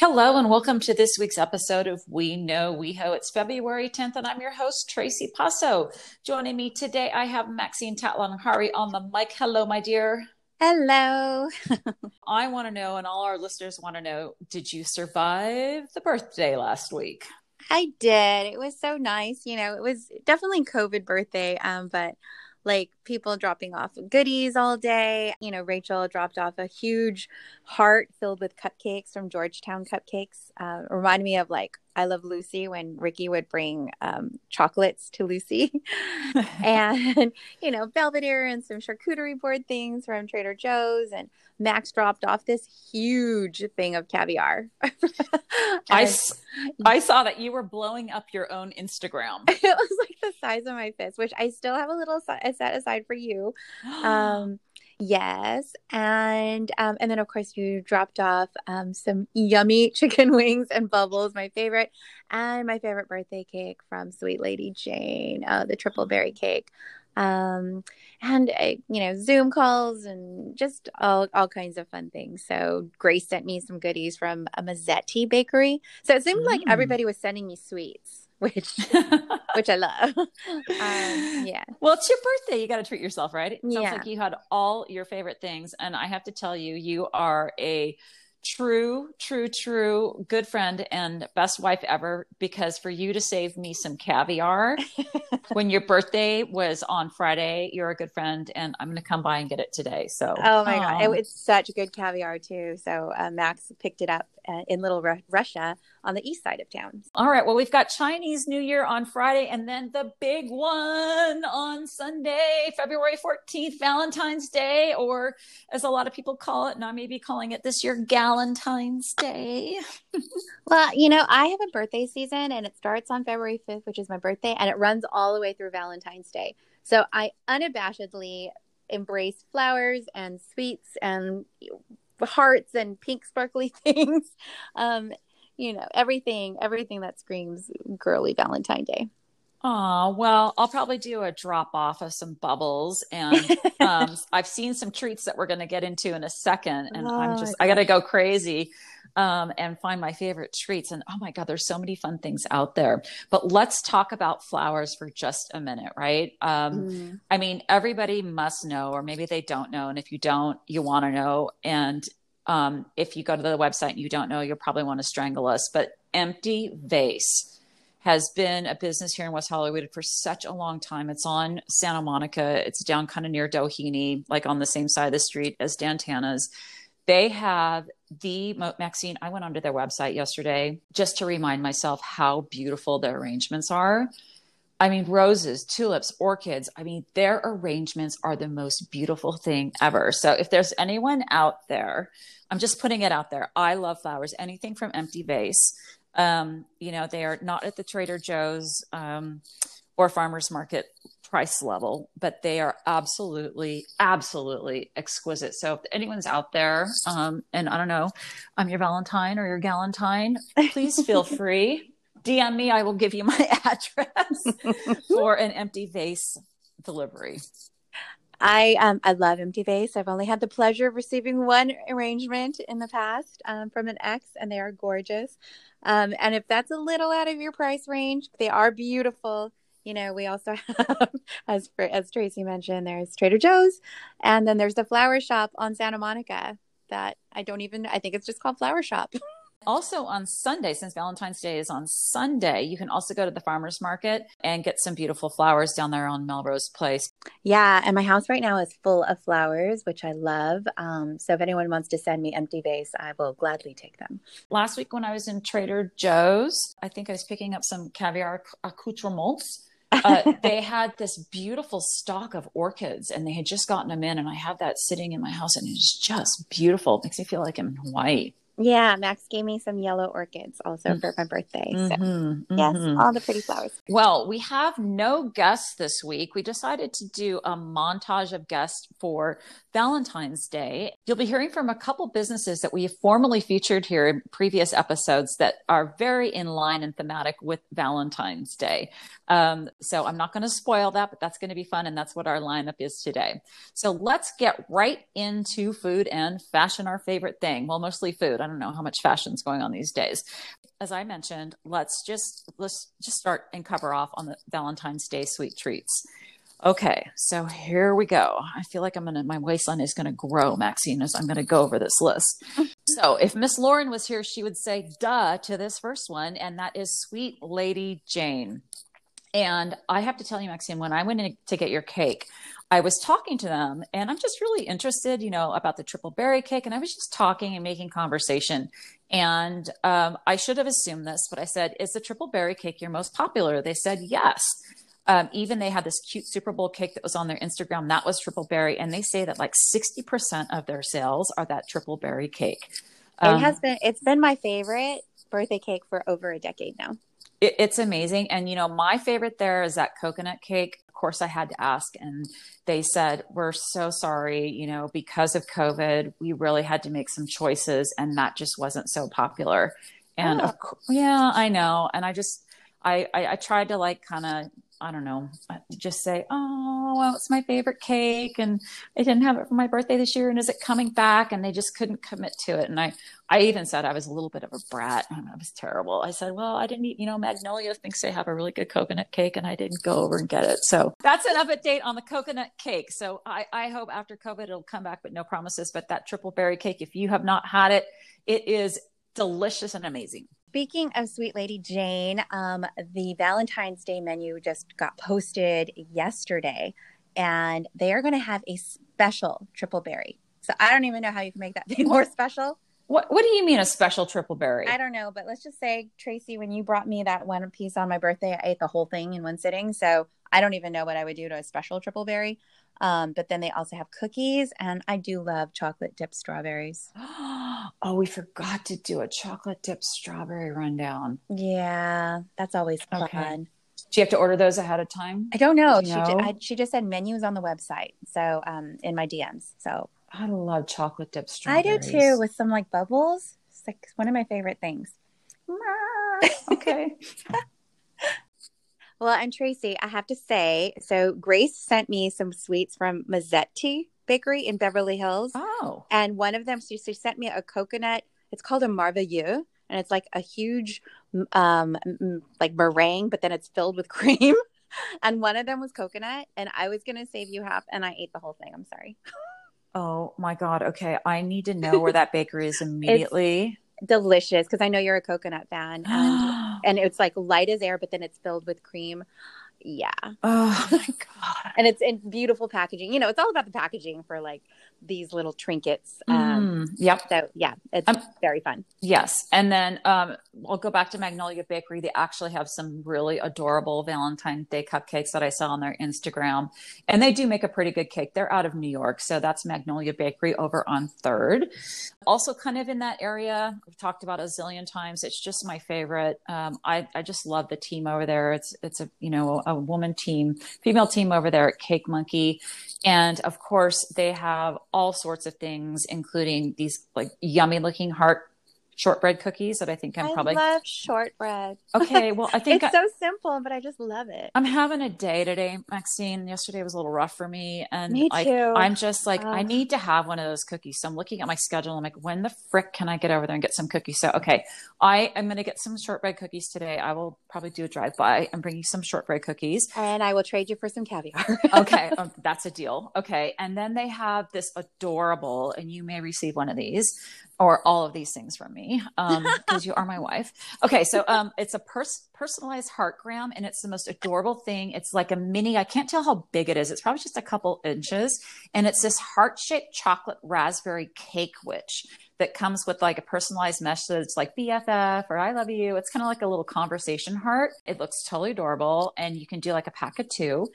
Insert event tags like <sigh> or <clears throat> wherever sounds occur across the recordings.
Hello, and welcome to this week's episode of We Know WeHo. It's February 10th, and I'm your host, Tracy Passo. Joining me today, I have Maxine Tatlanghari on the mic. Hello, my dear. Hello. <laughs> I want to know, and all our listeners want to know did you survive the birthday last week? I did. It was so nice. You know, it was definitely COVID birthday, um, but like people dropping off goodies all day. You know, Rachel dropped off a huge heart filled with cupcakes from Georgetown Cupcakes. Uh, reminded me of like I Love Lucy when Ricky would bring um, chocolates to Lucy. <laughs> <laughs> and, you know, Belvedere and some charcuterie board things from Trader Joe's. And Max dropped off this huge thing of caviar. <laughs> I, I saw that you were blowing up your own Instagram. It was like the size of my fist, which I still have a little set aside for you. <gasps> Um, Yes, and um, and then of course you dropped off um, some yummy <laughs> chicken wings and bubbles, my favorite, and my favorite birthday cake from Sweet Lady Jane, uh, the triple berry cake, um, and uh, you know Zoom calls and just all all kinds of fun things. So Grace sent me some goodies from a Mazzetti bakery. So it seemed mm. like everybody was sending me sweets <laughs> which <laughs> which I love. <laughs> Um, yeah. Well, it's your birthday. You got to treat yourself, right? It sounds yeah. like you had all your favorite things, and I have to tell you, you are a true, true, true good friend and best wife ever because for you to save me some caviar when your birthday was on Friday, you're a good friend and I'm going to come by and get it today. So, oh my God, it was such good caviar too. So, uh, Max picked it up uh, in Little Ru- Russia on the east side of town. All right. Well, we've got Chinese New Year on Friday and then the big one on Sunday, February 14th, Valentine's Day, or as a lot of people call it, and I may be calling it this year, Galentine's Day. <laughs> well, you know, I have a birthday season and it starts on February 5th, which is my birthday, and it runs all the way through Valentine's Day. So I unabashedly embrace flowers and sweets and hearts and pink sparkly <laughs> things. Um, you know, everything, everything that screams girly Valentine Day. Oh, well, I'll probably do a drop off of some bubbles. And <laughs> um, I've seen some treats that we're going to get into in a second. And oh, I'm just, I got to go crazy um, and find my favorite treats. And oh my God, there's so many fun things out there. But let's talk about flowers for just a minute, right? Um, mm. I mean, everybody must know, or maybe they don't know. And if you don't, you want to know. And um, if you go to the website and you don't know, you'll probably want to strangle us. But Empty Vase has been a business here in West Hollywood for such a long time. It's on Santa Monica. It's down kind of near Doheny, like on the same side of the street as Dan Tana's. They have the Maxine. I went onto their website yesterday just to remind myself how beautiful their arrangements are. I mean, roses, tulips, orchids. I mean, their arrangements are the most beautiful thing ever. So if there's anyone out there, I'm just putting it out there. I love flowers, anything from empty vase. Um, you know, they are not at the Trader Joe's um, or farmer's market price level, but they are absolutely, absolutely exquisite. So if anyone's out there, um, and I don't know, I'm your Valentine or your Galentine, please feel <laughs> free DM me. I will give you my <laughs> address for an empty vase delivery. I um I love empty vase. I've only had the pleasure of receiving one arrangement in the past um, from an ex, and they are gorgeous. Um, and if that's a little out of your price range, they are beautiful. You know, we also <laughs> have, as for, as Tracy mentioned, there's Trader Joe's, and then there's the flower shop on Santa Monica that I don't even. I think it's just called Flower Shop. <laughs> Also on Sunday, since Valentine's Day is on Sunday, you can also go to the farmer's market and get some beautiful flowers down there on Melrose Place. Yeah, and my house right now is full of flowers, which I love. Um, so if anyone wants to send me empty vase, I will gladly take them. Last week when I was in Trader Joe's, I think I was picking up some caviar accoutrements. Uh, <laughs> they had this beautiful stock of orchids and they had just gotten them in and i have that sitting in my house and it's just beautiful. It makes me feel like i'm in hawaii yeah, Max gave me some yellow orchids also mm. for my birthday. So, mm-hmm, yes, mm-hmm. all the pretty flowers. Well, we have no guests this week. We decided to do a montage of guests for Valentine's Day. You'll be hearing from a couple businesses that we have formally featured here in previous episodes that are very in line and thematic with Valentine's Day. Um, so I'm not going to spoil that, but that's going to be fun. And that's what our lineup is today. So let's get right into food and fashion, our favorite thing. Well, mostly food. I don't know how much fashion's going on these days. As I mentioned, let's just let's just start and cover off on the Valentine's Day sweet treats. Okay, so here we go. I feel like I'm gonna my waistline is gonna grow, Maxine, as I'm gonna go over this list. <laughs> so if Miss Lauren was here, she would say duh to this first one, and that is Sweet Lady Jane. And I have to tell you, Maxine, when I went in to get your cake, I was talking to them and I'm just really interested, you know, about the triple berry cake. And I was just talking and making conversation. And um, I should have assumed this, but I said, Is the triple berry cake your most popular? They said, Yes. Um, even they had this cute Super Bowl cake that was on their Instagram. That was triple berry. And they say that like 60% of their sales are that triple berry cake. Um, it has been, it's been my favorite birthday cake for over a decade now. It, it's amazing. And, you know, my favorite there is that coconut cake. Of course, I had to ask. And they said, We're so sorry. You know, because of COVID, we really had to make some choices. And that just wasn't so popular. And oh. of yeah, I know. And I just, I, I, I tried to like kind of I don't know, just say, oh, well, it's my favorite cake, and I didn't have it for my birthday this year, and is it coming back? And they just couldn't commit to it. And I, I even said I was a little bit of a brat. I, I was terrible. I said, well, I didn't eat, you know, Magnolia thinks they have a really good coconut cake, and I didn't go over and get it. So that's an update on the coconut cake. So I, I hope after COVID it'll come back, but no promises. But that triple berry cake, if you have not had it, it is delicious and amazing. Speaking of Sweet Lady Jane, um, the Valentine's Day menu just got posted yesterday, and they are going to have a special triple berry. So I don't even know how you can make that thing more special. What What do you mean a special triple berry? I don't know, but let's just say Tracy, when you brought me that one piece on my birthday, I ate the whole thing in one sitting. So I don't even know what I would do to a special triple berry. Um, but then they also have cookies, and I do love chocolate dipped strawberries. <gasps> oh, we forgot to do a chocolate dipped strawberry rundown. Yeah, that's always fun. Okay. Do you have to order those ahead of time? I don't know. She, know? I, she just said menus on the website. So um, in my DMs. So I love chocolate dipped strawberries. I do too, with some like bubbles. It's like one of my favorite things. <laughs> okay. <laughs> Well, and Tracy, I have to say, so Grace sent me some sweets from Mazzetti Bakery in Beverly Hills. Oh. And one of them, she, she sent me a coconut, it's called a Merveilleux, and it's like a huge, um, like meringue, but then it's filled with <laughs> cream. and one of them was coconut, and I was going to save you half, and I ate the whole thing. I'm sorry. <laughs> Oh my God. Okay. I need to know where that bakery is <laughs> immediately delicious because I know you're a coconut fan, and <gasps> and it's like light as air, but then it's filled with cream. Yeah. Oh my god. <laughs> and it's in beautiful packaging. You know, it's all about the packaging for like these little trinkets. Um, mm, yep. So yeah, it's um, very fun. Yes, and then um, I'll go back to Magnolia Bakery. They actually have some really adorable Valentine's Day cupcakes that I saw on their Instagram, and they do make a pretty good cake. They're out of New York, so that's Magnolia Bakery over on Third. Also, kind of in that area, we've talked about a zillion times. It's just my favorite. Um, I I just love the team over there. It's it's a you know a woman team, female team over there at Cake Monkey, and of course they have all sorts of things, including these like yummy looking heart shortbread cookies that I think I'm I probably love shortbread. <laughs> Okay, well I think it's I... so simple, but I just love it. I'm having a day today, Maxine. Yesterday was a little rough for me, and me too. I, am just like I need to have one of those cookies. So I'm looking at my schedule. I'm like, when the frick can I get over there and get some cookies? So okay, I am going to get some shortbread cookies today. I will probably do a drive by and bring you some shortbread cookies, and I will trade you for some caviar. <laughs> okay, um, that's a deal. Okay, and then they have this adorable, and you may receive one of these or all of these things from me because um, <laughs> you are my wife. Okay, so um, it's a pers- personalized heartgram, and it's the most adorable thing. It's like a mini. I can't tell how big it is. It's probably just a couple inches, and it's this heart shaped chocolate raspberry cake which that comes with like a personalized message like BFF or I love you. It's kind of like a little conversation heart. It looks totally adorable, and you can do like a pack of two.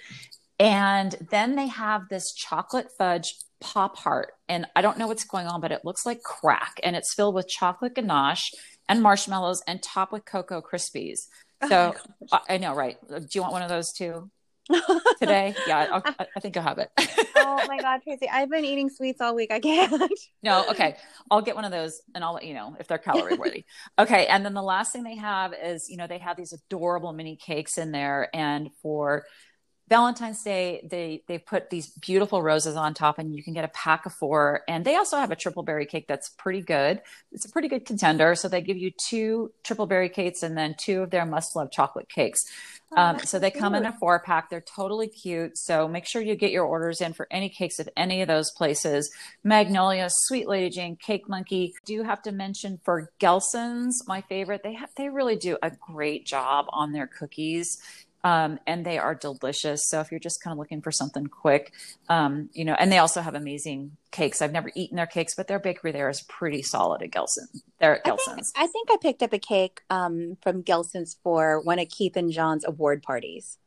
And then they have this chocolate fudge Pop Heart. And I don't know what's going on, but it looks like crack. And it's filled with chocolate ganache and marshmallows and topped with Cocoa Krispies. Oh so oh I, I know, right? Do you want one of those too? <laughs> today. Yeah, I'll, i think I'll have it. <laughs> oh my God, Tracy. I've been eating sweets all week. I can't. <laughs> no, okay. I'll get one of those and I'll let you know if they're calorie worthy. okay. And then the last thing they have is, you know, they have these adorable mini cakes in there. And for Valentine's Day, they they put these beautiful roses on top, and you can get a pack of four. And they also have a triple berry cake that's pretty good. It's a pretty good contender. So they give you two triple berry cakes and then two of their must love chocolate cakes. Oh, um, so they come in a four pack. They're totally cute. So make sure you get your orders in for any cakes of any of those places. Magnolia, Sweet Lady Jane, Cake Monkey. Do you have to mention for Gelson's, my favorite? They have they really do a great job on their cookies um, and they are delicious. So if you're just kind of looking for something quick, um, you know, and they also have amazing cakes. I've never eaten their cakes, but their bakery there is pretty solid at Gelson. They're at Gelson's. I think, I think I picked up a cake um, from Gelson's for one of Keith and John's award parties.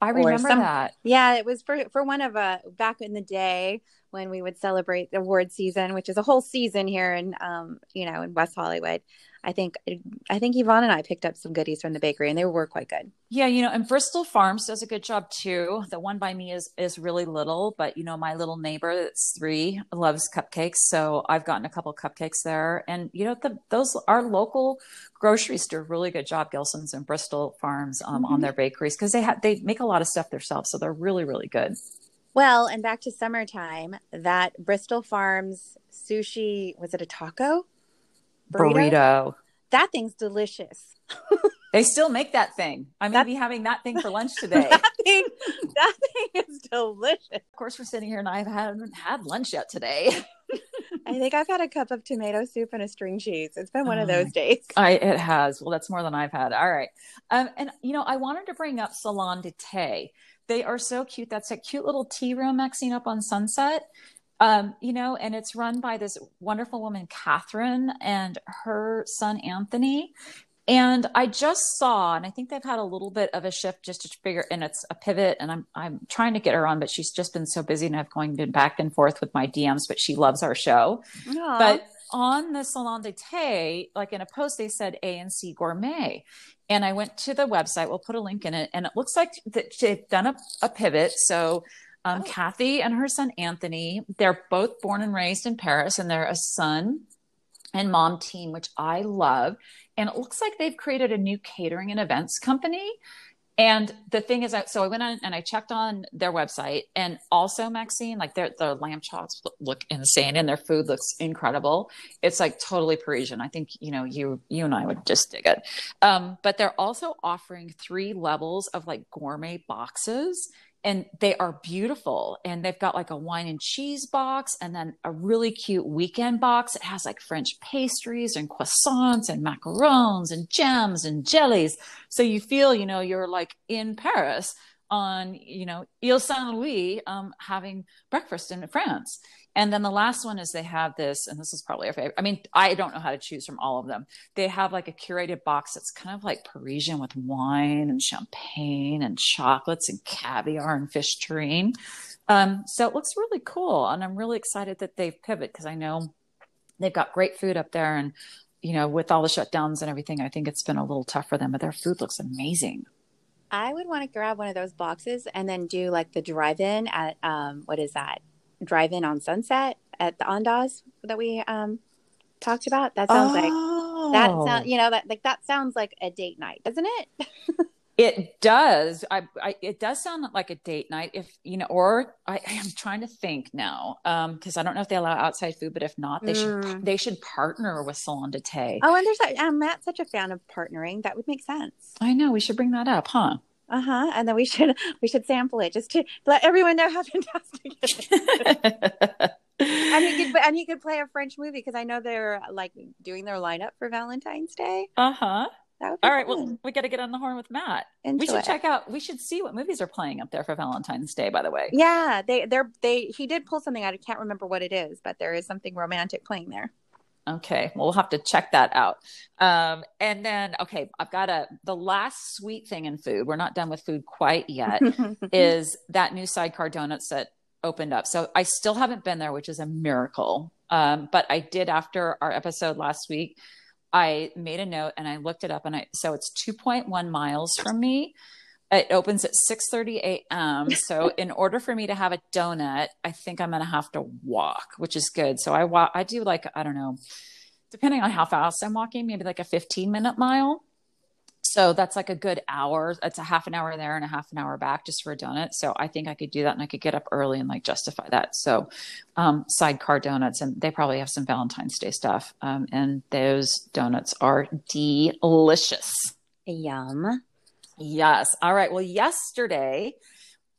I remember some, that. Yeah, it was for for one of a uh, back in the day when we would celebrate the award season, which is a whole season here in um, you know, in West Hollywood. I think I think Yvonne and I picked up some goodies from the bakery and they were quite good. Yeah, you know, and Bristol Farms does a good job too. The one by me is is really little, but you know, my little neighbor that's three loves cupcakes, so I've gotten a couple cupcakes there. And you know, the, those our local groceries do a really good job, Gelson's and Bristol Farms, um, mm-hmm. on their bakeries because they have they make a lot of stuff themselves, so they're really really good. Well, and back to summertime, that Bristol Farms sushi was it a taco? Burrito. burrito. That thing's delicious. <laughs> they still make that thing. I'm going to be having that thing for lunch <laughs> today. that, thing, that thing is delicious. Of course, we're sitting here and I haven't had lunch yet today. I think I've had a cup of tomato soup and a string cheese. It's been one oh, of those days. <laughs> I it has. Well, that's more than I've had. All right. Um, and you know, I wanted to bring up Salon de Thé. They are so cute. That's a cute little tea room, Maxine, up on Sunset. Um, you know, and it's run by this wonderful woman, Catherine, and her son, Anthony. And I just saw, and I think they've had a little bit of a shift just to figure, and it's a pivot. And I'm I'm trying to get her on, but she's just been so busy, and I've going been back and forth with my DMs. But she loves our show. Aww. But on the Salon de Thé, like in a post, they said A and C Gourmet, and I went to the website. We'll put a link in it, and it looks like that they've done a, a pivot. So um, oh. Kathy and her son Anthony, they're both born and raised in Paris, and they're a son and mom team, which I love. And it looks like they've created a new catering and events company. And the thing is, I so I went on and I checked on their website, and also Maxine, like their the lamb chops look insane, and their food looks incredible. It's like totally Parisian. I think you know you you and I would just dig it. Um, but they're also offering three levels of like gourmet boxes and they are beautiful. And they've got like a wine and cheese box and then a really cute weekend box it has like french pastries and croissants and macarons and jams and jellies. So you feel you know you're like in paris on you know Ile Saint Louis um, having breakfast in France. And then the last one is they have this, and this is probably our favorite. I mean, I don't know how to choose from all of them. They have like a curated box that's kind of like Parisian with wine and champagne and chocolates and caviar and fish terrine. Um, so it looks really cool, and I'm really excited that they've pivoted because I know they've got great food up there, and you know, with all the shutdowns and everything, I think it's been a little tough for them, but their food looks amazing. I would want to grab one of those boxes and then do like the drive-in at um, what is that? Drive-in on Sunset at the Andaz that we um, talked about. That sounds oh. like that sound. You know that like that sounds like a date night, doesn't it? <laughs> it does. I, I, it does sound like a date night. If you know, or I, I am trying to think now um because um, I don't know if they allow outside food, but if not, they mm. should they should partner with Salon de Thé. Oh, and there's that. Um, Matt's such a fan of partnering. That would make sense. I know. We should bring that up, huh? Uh huh. And then we should <laughs> we should sample it just to let everyone know how <laughs> fantastic it is. <laughs> and he could and he could play a French movie because I know they're like doing their lineup for Valentine's Day. Uh huh. All right. Fun. Well, we got to get on the horn with Matt. Into we should it. check out. We should see what movies are playing up there for Valentine's Day. By the way. Yeah, they they're they he did pull something out. I can't remember what it is, but there is something romantic playing there. Okay, well, we'll have to check that out. Um, and then, okay, I've got a the last sweet thing in food. We're not done with food quite yet. <laughs> is that new sidecar donuts that opened up? So I still haven't been there, which is a miracle. Um, but I did after our episode last week. I made a note and I looked it up, and I so it's 2.1 miles from me it opens at 6:30 a.m. <laughs> So in order for me to have a donut, I think I'm going to have to walk, which is good. So I walk I do like I don't know, depending on how fast I'm walking, maybe like a 15 minute mile. So that's like a good hour. It's a half an hour there and a half an hour back just for a donut. So I think I could do that and I could get up early and like justify that. So um, sidecar donuts and they probably have some Valentine's Day stuff. Um, and those donuts are delicious. Yum. Yes. All right. Well, yesterday,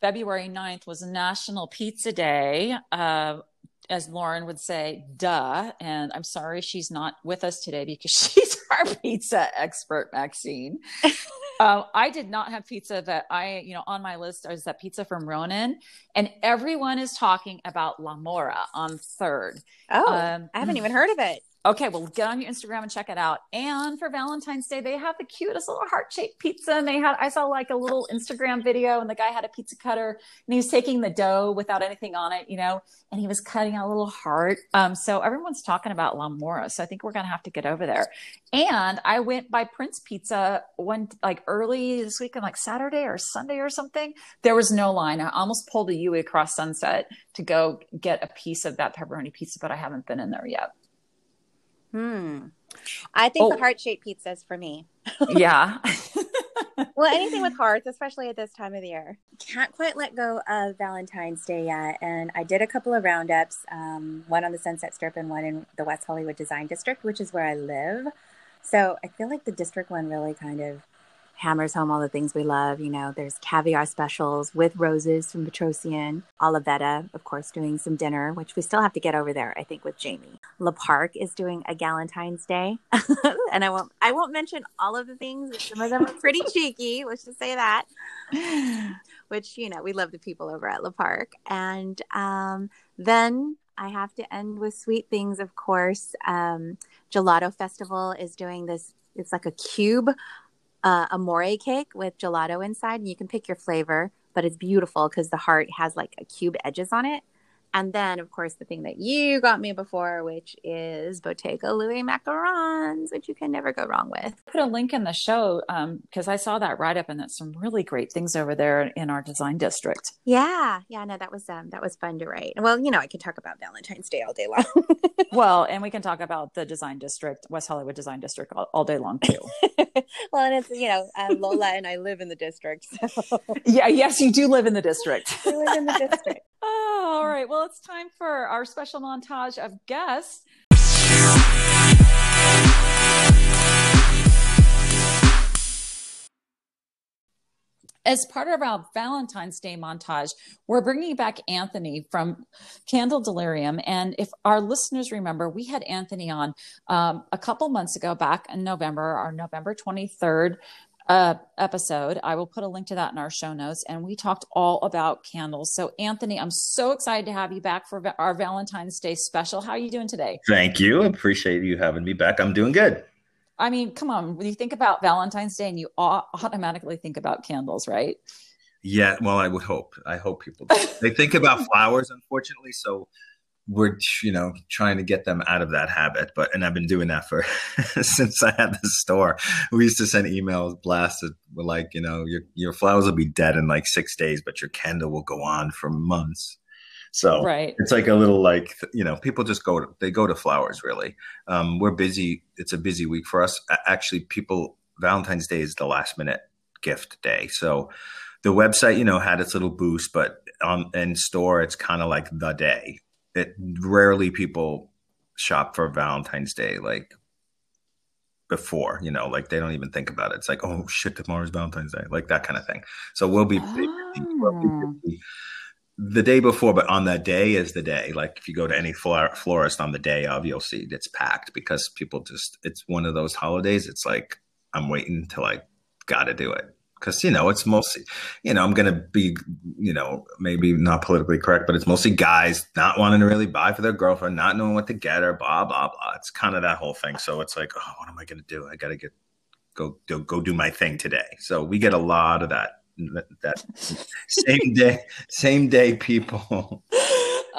February 9th was National Pizza Day. Uh, as Lauren would say, duh. And I'm sorry she's not with us today because <laughs> she's our pizza expert, Maxine. <laughs> uh, I did not have pizza that I, you know, on my list is that pizza from Ronan. And everyone is talking about La Mora on third. Oh, um, I haven't even heard of it. Okay, well, get on your Instagram and check it out. And for Valentine's Day, they have the cutest little heart shaped pizza. And they had, I saw like a little Instagram video, and the guy had a pizza cutter and he was taking the dough without anything on it, you know, and he was cutting a little heart. Um, so everyone's talking about La Mora. So I think we're going to have to get over there. And I went by Prince Pizza one, like early this weekend, like Saturday or Sunday or something. There was no line. I almost pulled a Yui across Sunset to go get a piece of that pepperoni pizza, but I haven't been in there yet. Hmm. I think oh. the heart shaped pizzas for me. <laughs> yeah. well, anything with hearts, especially at this time of the year. Can't quite let go of Valentine's Day yet. And I did a couple of roundups, um, one on the Sunset Strip and one in the West Hollywood Design District, which is where I live. So I feel like the district one really kind of hammers home all the things we love. You know, there's caviar specials with roses from Petrosian. Olivetta, of course, doing some dinner, which we still have to get over there, I think, with Jamie. Le Parc is doing a Galentine's Day. <laughs> and I won't I won't mention all of the things. Some of them are pretty <laughs> cheeky, let's just say that. Which, you know, we love the people over at Le Parc. And um, then I have to end with sweet things, of course. Um, Gelato Festival is doing this, it's like a cube uh, amore cake with gelato inside, and you can pick your flavor, but it's beautiful because the heart has like a cube edges on it. And then, of course, the thing that you got me before, which is Bottega Louie macarons, which you can never go wrong with. Put a link in the show because um, I saw that write up, and that's some really great things over there in our design district. Yeah, yeah, no, that was um, that was fun to write. Well, you know, I could talk about Valentine's Day all day long. <laughs> well, and we can talk about the design district, West Hollywood Design District, all, all day long too. <laughs> well, and it's you know, uh, Lola and I live in the district. So. <laughs> Yeah, yes, you do live in the district. I live in the district. Oh, all right. Well, it's time for our special montage of guests. As part of our Valentine's Day montage, we're bringing back Anthony from Candle Delirium. And if our listeners remember, we had Anthony on um, a couple months ago, back in November, our November 23rd uh, episode. I will put a link to that in our show notes. And we talked all about candles. So, Anthony, I'm so excited to have you back for our Valentine's Day special. How are you doing today? Thank you. Appreciate you having me back. I'm doing good. I mean, come on. When you think about Valentine's Day, and you automatically think about candles, right? Yeah. Well, I would hope. I hope people do. they think about <laughs> flowers, unfortunately. So we're you know trying to get them out of that habit but and i've been doing that for <laughs> since i had the store. We used to send emails blasted with like you know your your flowers will be dead in like six days but your candle will go on for months. So right. it's like a little like you know people just go to, they go to flowers really. Um, we're busy it's a busy week for us. Actually people valentine's day is the last minute gift day. So the website you know had its little boost but on in store it's kind of like the day it rarely people shop for Valentine's Day like before, you know, like they don't even think about it. It's like, oh shit, tomorrow's Valentine's Day, like that kind of thing. So we'll be, oh. the day before, but on that day is the day. Like if you go to any florist on the day of, you'll see it's packed because people just, it's one of those holidays. It's like, I'm waiting till I got to do it because you know it's mostly you know i'm gonna be you know maybe not politically correct but it's mostly guys not wanting to really buy for their girlfriend not knowing what to get her blah blah blah. It's kind of that whole thing. So it's like oh what am i gonna do? I gotta get go go, go do my thing today. So we get a lot of that that same day same day people <laughs>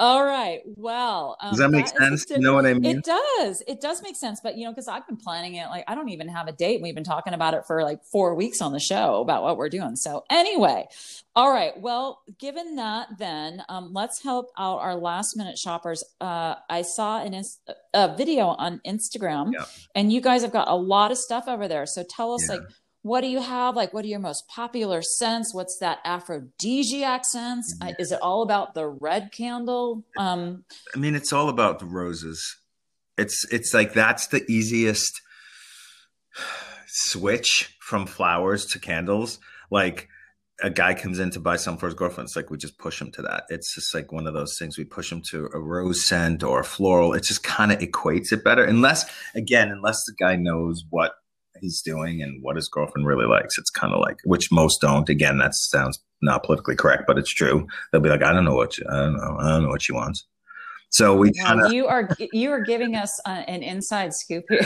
all right. Well, um, does that make that sense? You know what I mean? It does. It does make sense. But you know, because I've been planning it. Like I don't even have a date. We've been talking about it for like four weeks on the show about what we're doing. So anyway, all right. Well, given that, then um, let's help out our last minute shoppers. Uh, I saw an ins- a video on Instagram, yeah. and you guys have got a lot of stuff over there. So tell us, yeah. like, what do you have? Like, what are your most popular scents? What's that aphrodisiac sense? Yeah. Is it all about the red candle? Um, I mean, it's all about the roses. It's it's like that's the easiest switch from flowers to candles. Like a guy comes in to buy some for his girlfriend, it's like we just push him to that. It's just like one of those things. We push him to a rose scent or a floral. It just kind of equates it better. Unless, again, unless the guy knows what he's doing and what his girlfriend really likes. It's kind of like, which most don't. Again, that sounds not politically correct, but it's true. They'll be like, I don't know what you, I don't know, I don't know what she wants. So we kind of you are you are giving us uh, an inside scoop here.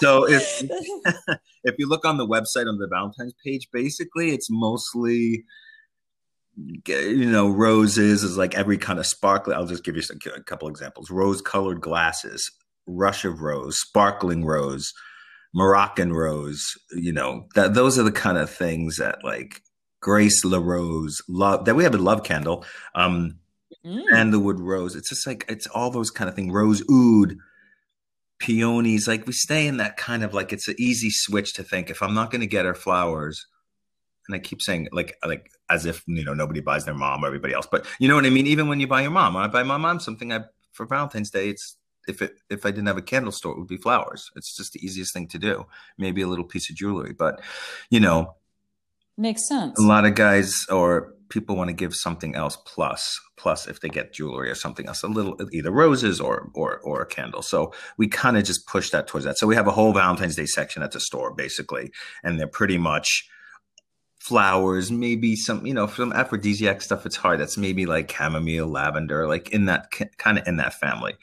so if <laughs> <laughs> if you look on the website on the Valentine's page, basically it's mostly you know roses is like every kind of sparkly. I'll just give you a couple examples: rose colored glasses, rush of rose, sparkling rose, Moroccan rose. You know that those are the kind of things that like Grace LaRose love that we have a love candle. Um, mm. Sandalwood rose. It's just like it's all those kind of things. Rose oud, peonies. Like we stay in that kind of like it's an easy switch to think if I'm not going to get her flowers, and I keep saying like like as if you know nobody buys their mom or everybody else, but you know what I mean. Even when you buy your mom, when I buy my mom something, I for Valentine's Day, it's if it if I didn't have a candle store, it would be flowers. It's just the easiest thing to do. Maybe a little piece of jewelry, but you know, makes sense. A lot of guys or people want to give something else plus plus if they get jewelry or something else a little either roses or or or a candle so we kind of just push that towards that so we have a whole valentine's day section at the store basically and they're pretty much flowers maybe some you know some aphrodisiac stuff it's hard that's maybe like chamomile lavender like in that kind of in that family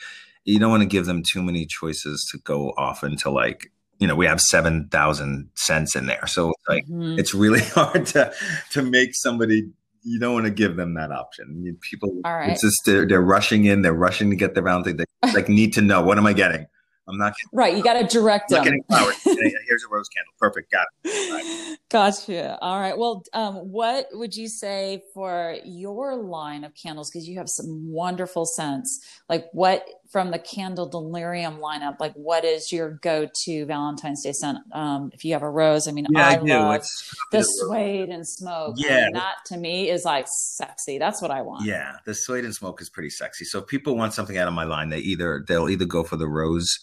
you don't want to give them too many choices to go off into like you know we have 7000 scents in there so like mm-hmm. it's really <laughs> hard to to make somebody you don't want to give them that option. I mean, people, All right. it's just they're, they're rushing in, they're rushing to get the round thing. They <laughs> like need to know what am I getting? I'm not getting, right. You got to direct I'm them. Getting flowers. <laughs> Here's a rose candle. Perfect. Got it. Right. Gotcha. All right. Well, um, what would you say for your line of candles? Because you have some wonderful scents. Like what from the Candle Delirium lineup? Like what is your go-to Valentine's Day scent? Um, if you have a rose, I mean, yeah, I, I love the suede and smoke. Yeah, I mean, that to me is like sexy. That's what I want. Yeah, the suede and smoke is pretty sexy. So if people want something out of my line, they either they'll either go for the rose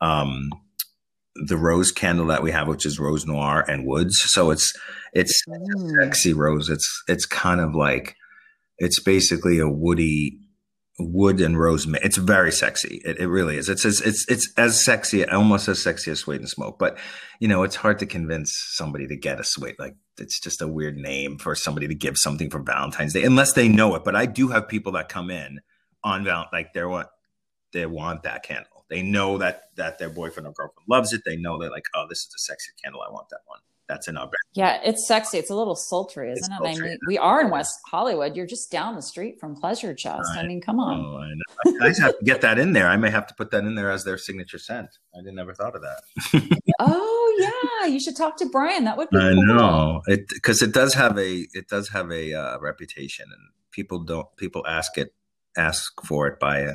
um, the rose candle that we have, which is rose noir and woods. So it's it's mm. sexy rose. It's it's kind of like it's basically a woody wood and rosemary. It's very sexy. It, it really is. It's, it's it's it's as sexy, almost as sexy as Suede and Smoke. But you know, it's hard to convince somebody to get a Suede. Like it's just a weird name for somebody to give something for Valentine's Day, unless they know it. But I do have people that come in on Val like they're what they want that candle they know that that their boyfriend or girlfriend loves it. They know they're like, oh, this is a sexy candle. I want that one. That's in our. Yeah, it's sexy. It's a little sultry, isn't it's it? Sultry. I mean, we are in West Hollywood. You're just down the street from Pleasure Chest. I, I mean, come on. Oh, I, know. I just have to get that in there. I may have to put that in there as their signature scent. I didn't ever thought of that. <laughs> oh yeah, you should talk to Brian. That would be. I cool. know it because it does have a it does have a uh, reputation, and people don't people ask it ask for it by a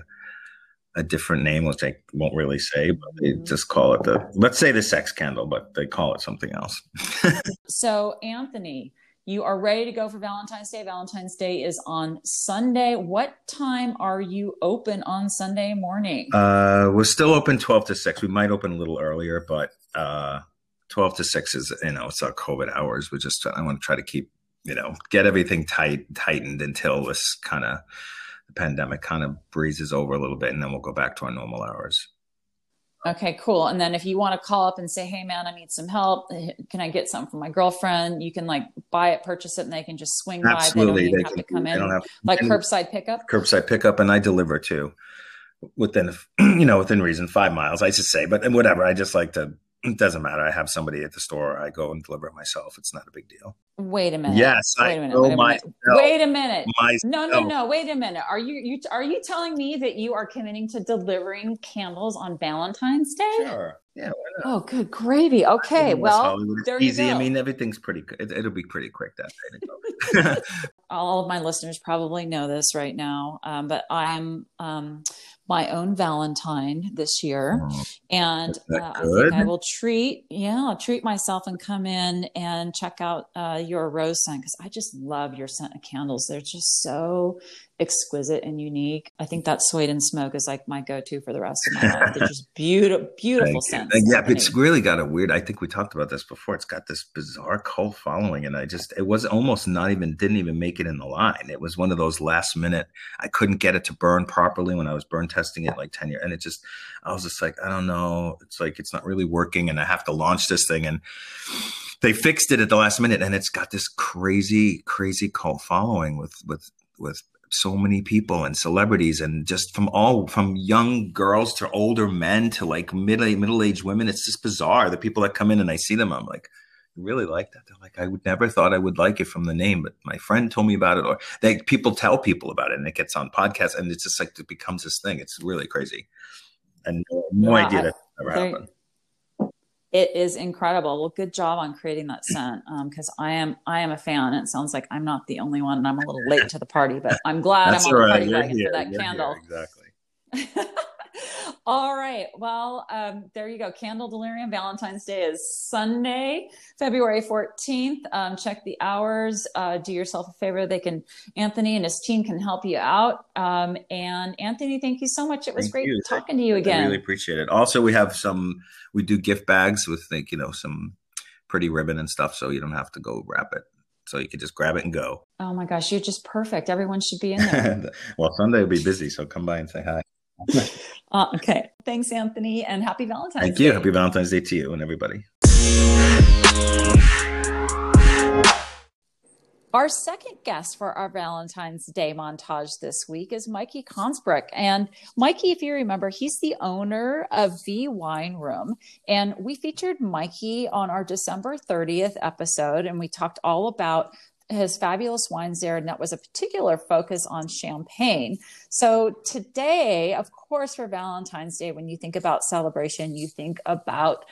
a different name, which I won't really say, but they mm-hmm. just call it the let's say the sex candle, but they call it something else. <laughs> so, Anthony, you are ready to go for Valentine's Day. Valentine's Day is on Sunday. What time are you open on Sunday morning? Uh, we're still open 12 to 6. We might open a little earlier, but uh, 12 to 6 is, you know, it's our COVID hours. We just, I want to try to keep, you know, get everything tight, tightened until this kind of the pandemic kind of breezes over a little bit and then we'll go back to our normal hours. Okay, cool. And then if you want to call up and say, "Hey, man, I need some help. Can I get something from my girlfriend?" You can like buy it, purchase it, and they can just swing Absolutely. by. They don't they have can, to come in. Have, like curbside pickup. Curbside pickup, and I deliver too, within <clears throat> you know within reason, five miles. I should say, but whatever. I just like to it doesn't matter. I have somebody at the store. I go and deliver it myself. It's not a big deal. Wait a minute. Yes, wait a minute. Wait a minute. Wait a minute. No, no, no. Wait a minute. Are you you are you telling me that you are committing to delivering candles on Valentine's Day? Sure. Yeah. Oh, good gravy. Okay. Well, easy. I mean, everything's pretty. It, it'll be pretty quick that day. <laughs> All of my listeners probably know this right now, um, but I'm um, my own Valentine this year, oh, and uh, I think I will treat yeah I'll treat myself and come in and check out uh, your rose scent because I just love your scent of candles. They're just so exquisite and unique. I think that Suede and Smoke is like my go-to for the rest of my life. They're <laughs> just beautiful, beautiful scents. Yeah, it's really got a weird. I think we talked about this before. It's got this bizarre cult following, and I just it was almost not even didn't even make it in the line. It was one of those last minute. I couldn't get it to burn properly when I was burn testing it like ten years, and it just I was just like I don't know. It's like it's not really working, and I have to launch this thing and they fixed it at the last minute and it's got this crazy crazy cult following with with with so many people and celebrities and just from all from young girls to older men to like middle middle aged women. It's just bizarre. The people that come in and I see them, I'm like, I really like that. They're like, I would never thought I would like it from the name, but my friend told me about it, or they people tell people about it, and it gets on podcasts, and it's just like it becomes this thing. It's really crazy, and no yeah, idea that ever happened it is incredible. Well, good job on creating that scent because um, I am I am a fan. It sounds like I'm not the only one, and I'm a little late to the party, but I'm glad I'm on right. the party wagon here. for that You're candle. Here. Exactly. <laughs> <laughs> All right. Well, um, there you go. Candle Delirium Valentine's Day is Sunday, February 14th. Um, check the hours. Uh, do yourself a favor. They can, Anthony and his team can help you out. Um, and Anthony, thank you so much. It was thank great you. talking to you again. I really appreciate it. Also, we have some, we do gift bags with, like, you know, some pretty ribbon and stuff. So you don't have to go wrap it so you can just grab it and go. Oh my gosh, you're just perfect. Everyone should be in there. <laughs> well, Sunday will be busy, so come by and say hi. Uh, okay. Thanks, Anthony, and happy Valentine's Thank Day. you. Happy Valentine's Day to you and everybody. Our second guest for our Valentine's Day montage this week is Mikey Consbrick. And Mikey, if you remember, he's the owner of V Wine Room. And we featured Mikey on our December 30th episode, and we talked all about his fabulous wines there, and that was a particular focus on champagne. So today, of course, for Valentine's Day, when you think about celebration, you think about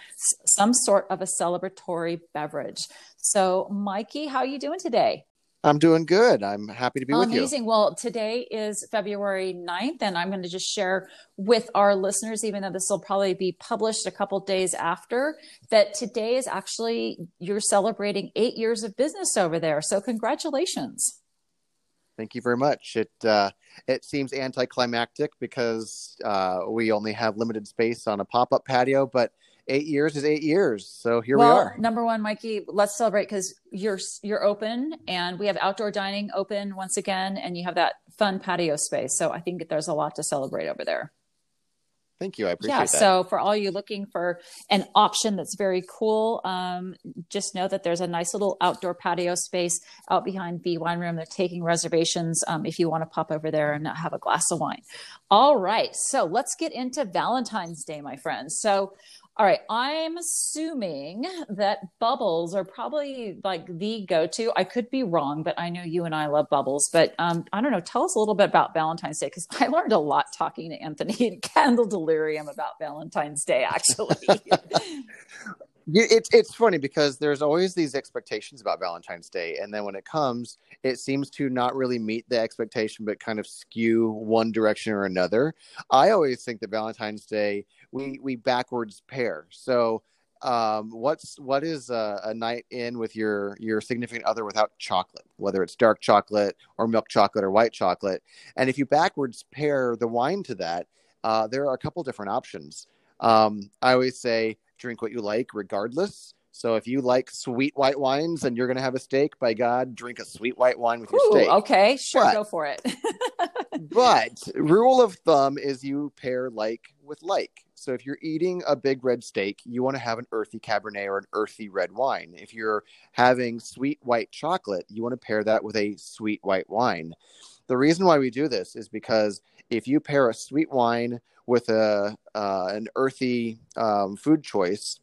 some sort of a celebratory beverage. So, Mikey, how are you doing today? I'm doing good. I'm happy to be with you. Amazing. Well, today is February 9th, and I'm going to just share with our listeners, even though this will probably be published a couple days after, that today is actually you're celebrating eight years of business over there. So, congratulations. Thank you very much. It uh, it seems anticlimactic because uh, we only have limited space on a pop up patio, but eight years is eight years. So here well, we are. Number one, Mikey, let's celebrate because you're you're open and we have outdoor dining open once again, and you have that fun patio space. So I think there's a lot to celebrate over there. Thank you. I appreciate yeah, that. So for all you looking for an option that's very cool, um, just know that there's a nice little outdoor patio space out behind V Wine Room. They're taking reservations um, if you want to pop over there and have a glass of wine. All right. So let's get into Valentine's Day, my friends. So all right, I'm assuming that bubbles are probably like the go-to. I could be wrong, but I know you and I love bubbles. But um, I don't know. Tell us a little bit about Valentine's Day because <laughs> I learned a lot talking to Anthony and <laughs> Candle Delirium about Valentine's Day. Actually, <laughs> it's it's funny because there's always these expectations about Valentine's Day, and then when it comes, it seems to not really meet the expectation, but kind of skew one direction or another. I always think that Valentine's Day we we backwards pair. So um, what's what is a, a, night in with your your significant other without chocolate, whether it's dark chocolate or milk chocolate or white chocolate? And if you backwards pair the wine to that, uh, there are a couple different options. Um, I always say drink what you like, regardless. So if you like sweet white wines and you're going to have a steak, by God, drink a sweet white wine with your Ooh, steak. Okay, sure, but, go for it. <laughs> but rule of thumb is you pair like with like. So if you're eating a big red steak, you want to have an earthy Cabernet or an earthy red wine. If you're having sweet white chocolate, you want to pair that with a sweet white wine. The reason why we do this is because if you pair a sweet wine with a uh, an earthy um, food choice,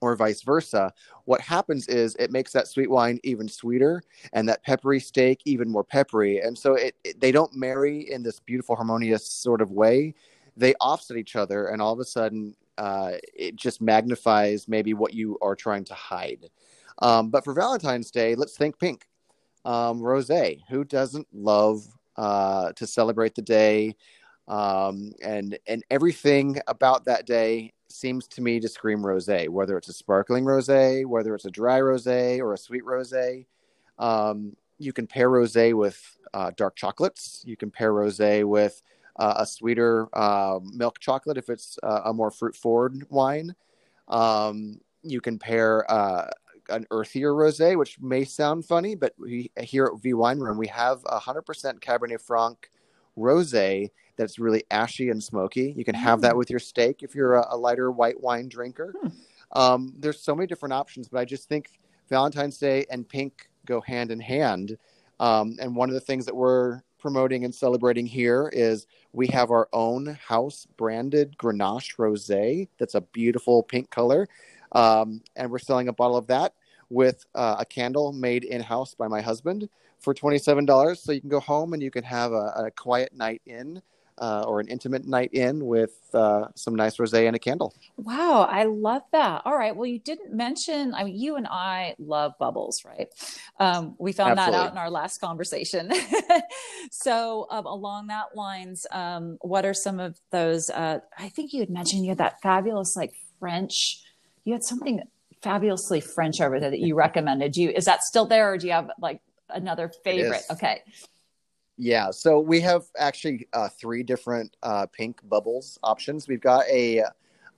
or vice versa, what happens is it makes that sweet wine even sweeter and that peppery steak even more peppery. And so it, it, they don't marry in this beautiful, harmonious sort of way they offset each other, and all of a sudden, uh, it just magnifies maybe what you are trying to hide. Um, but for Valentine's Day, let's think pink. Um, rose. Who doesn't love uh, to celebrate the day? um, and and everything about that day seems to me to scream rosé. Whether it's a sparkling rosé, whether it's a dry rosé or a sweet rosé, um, you can pair rosé with uh, dark chocolates. You can pair rosé with uh, a sweeter uh, milk chocolate if it's uh, a more fruit forward wine. Um, you can pair uh, an earthier rosé, which may sound funny, but we here at V Wine Room we have a hundred percent Cabernet Franc rosé that's really ashy and smoky. You can have that mm. with your steak if you're a, a lighter white wine drinker. Hmm. Um, there's so many different options, but I just think Valentine's Day and pink go hand in hand. Um, and one of the things that we're promoting and celebrating here is we have our own house branded Grenache Rosé. That's a beautiful pink color. Um, and we're selling a bottle of that with uh, a candle made in house by my husband for $27. So you can go home and you can have a, a quiet night in uh, or an intimate night in with uh, some nice rosé and a candle. Wow, I love that. All right, well, you didn't mention. I mean, you and I love bubbles, right? Um, we found Absolutely. that out in our last conversation. <laughs> so, um, along that lines, um, what are some of those? Uh, I think you had mentioned you had that fabulous, like French. You had something fabulously French over there that you <laughs> recommended. Do you is that still there, or do you have like another favorite? Okay. Yeah, so we have actually uh, three different uh, pink bubbles options. We've got a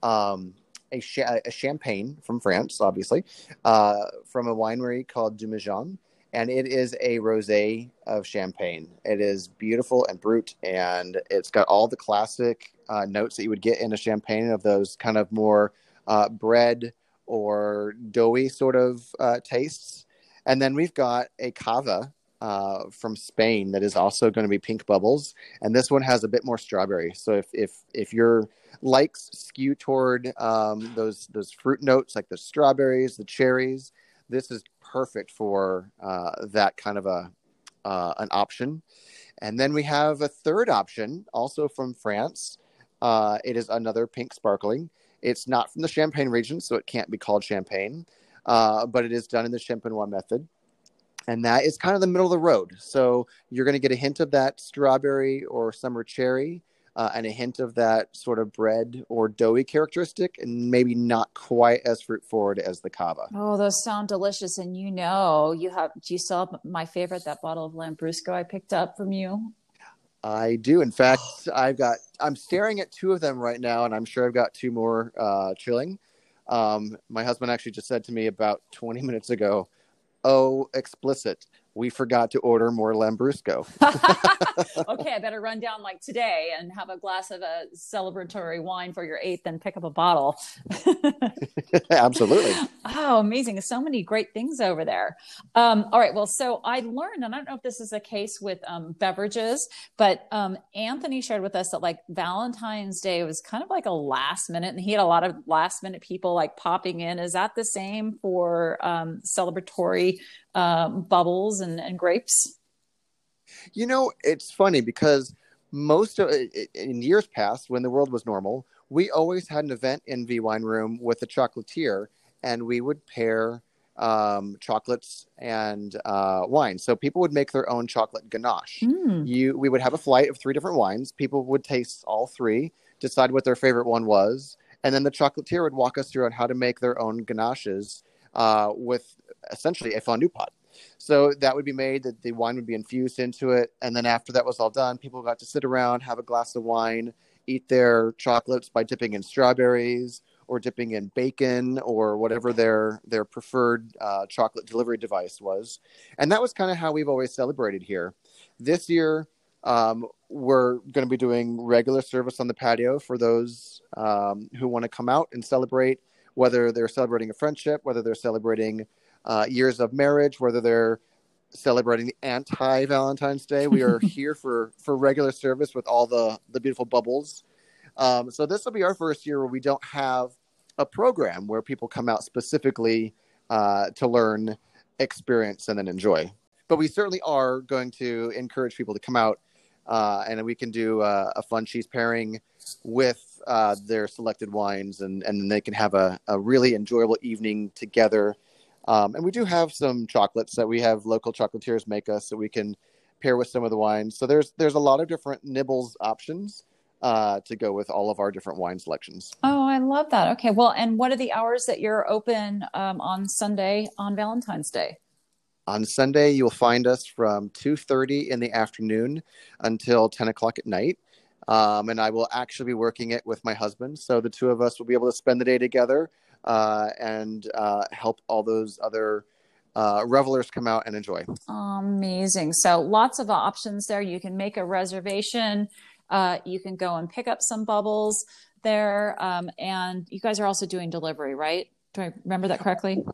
um, a, sh- a, champagne from France, obviously, uh, from a winery called Dumangin, and it is a rosé of champagne. It is beautiful and brut, and it's got all the classic uh, notes that you would get in a champagne of those kind of more uh, bread or doughy sort of uh, tastes. And then we've got a cava uh, from Spain that is also going to be pink bubbles, and this one has a bit more strawberry. So if if if your likes skew toward um, those those fruit notes like the strawberries, the cherries, this is perfect for uh, that kind of a uh, an option. And then we have a third option, also from France. Uh, it is another pink sparkling. It's not from the Champagne region, so it can't be called champagne, uh, but it is done in the Champenois method and that is kind of the middle of the road. So you're going to get a hint of that strawberry or summer cherry, uh, and a hint of that sort of bread or doughy characteristic, and maybe not quite as fruit forward as the cava. Oh, those sound delicious! And you know, you have. Do you still have my favorite? That bottle of Lambrusco I picked up from you. I do. In fact, I've got. I'm staring at two of them right now, and I'm sure I've got two more uh, chilling. Um, my husband actually just said to me about 20 <laughs> minutes ago oh, explicit we forgot to order more Lambrusco. <laughs> <laughs> okay, I better run down like today and have a glass of a celebratory wine for your eighth and pick up a bottle. <laughs> Absolutely. Oh, amazing. So many great things over there. Um, all right. Well, so I learned, and I don't know if this is a case with um, beverages, but um, Anthony shared with us that like Valentine's Day was kind of like a last minute, and he had a lot of last minute people like popping in. Is that the same for um, celebratory um, bubbles and, and grapes? You know, it's funny because most of in years past, when the world was normal, we always had an event in V Wine Room with a chocolatier, and we would pair um, chocolates and uh, wine. So people would make their own chocolate ganache. Mm. You, we would have a flight of three different wines. People would taste all three, decide what their favorite one was, and then the chocolatier would walk us through on how to make their own ganaches uh, with essentially a fondue pot. So that would be made, that the wine would be infused into it. And then after that was all done, people got to sit around, have a glass of wine, eat their chocolates by dipping in strawberries or dipping in bacon or whatever their their preferred uh, chocolate delivery device was. And that was kind of how we've always celebrated here. This year, um, we're going to be doing regular service on the patio for those um, who want to come out and celebrate, whether they're celebrating a friendship, whether they're celebrating uh, years of marriage, whether they're celebrating the anti Valentine's Day. We are <laughs> here for for regular service with all the the beautiful bubbles. Um, so this will be our first year where we don't have a program where people come out specifically uh, to learn, experience, and then enjoy. But we certainly are going to encourage people to come out, uh, and we can do uh, a fun cheese pairing with uh, their selected wines, and and they can have a, a really enjoyable evening together um, and we do have some chocolates that we have local chocolatiers make us so we can pair with some of the wines. So there's there's a lot of different nibbles options uh, to go with all of our different wine selections. Oh, I love that. Okay, well, and what are the hours that you're open um, on Sunday on Valentine's Day? On Sunday, you'll find us from 2.30 in the afternoon until 10 o'clock at night. Um, and I will actually be working it with my husband. So the two of us will be able to spend the day together uh, and uh, help all those other uh, revelers come out and enjoy. Amazing. So lots of options there. You can make a reservation. Uh, you can go and pick up some bubbles there. Um, and you guys are also doing delivery, right? Do I remember that correctly?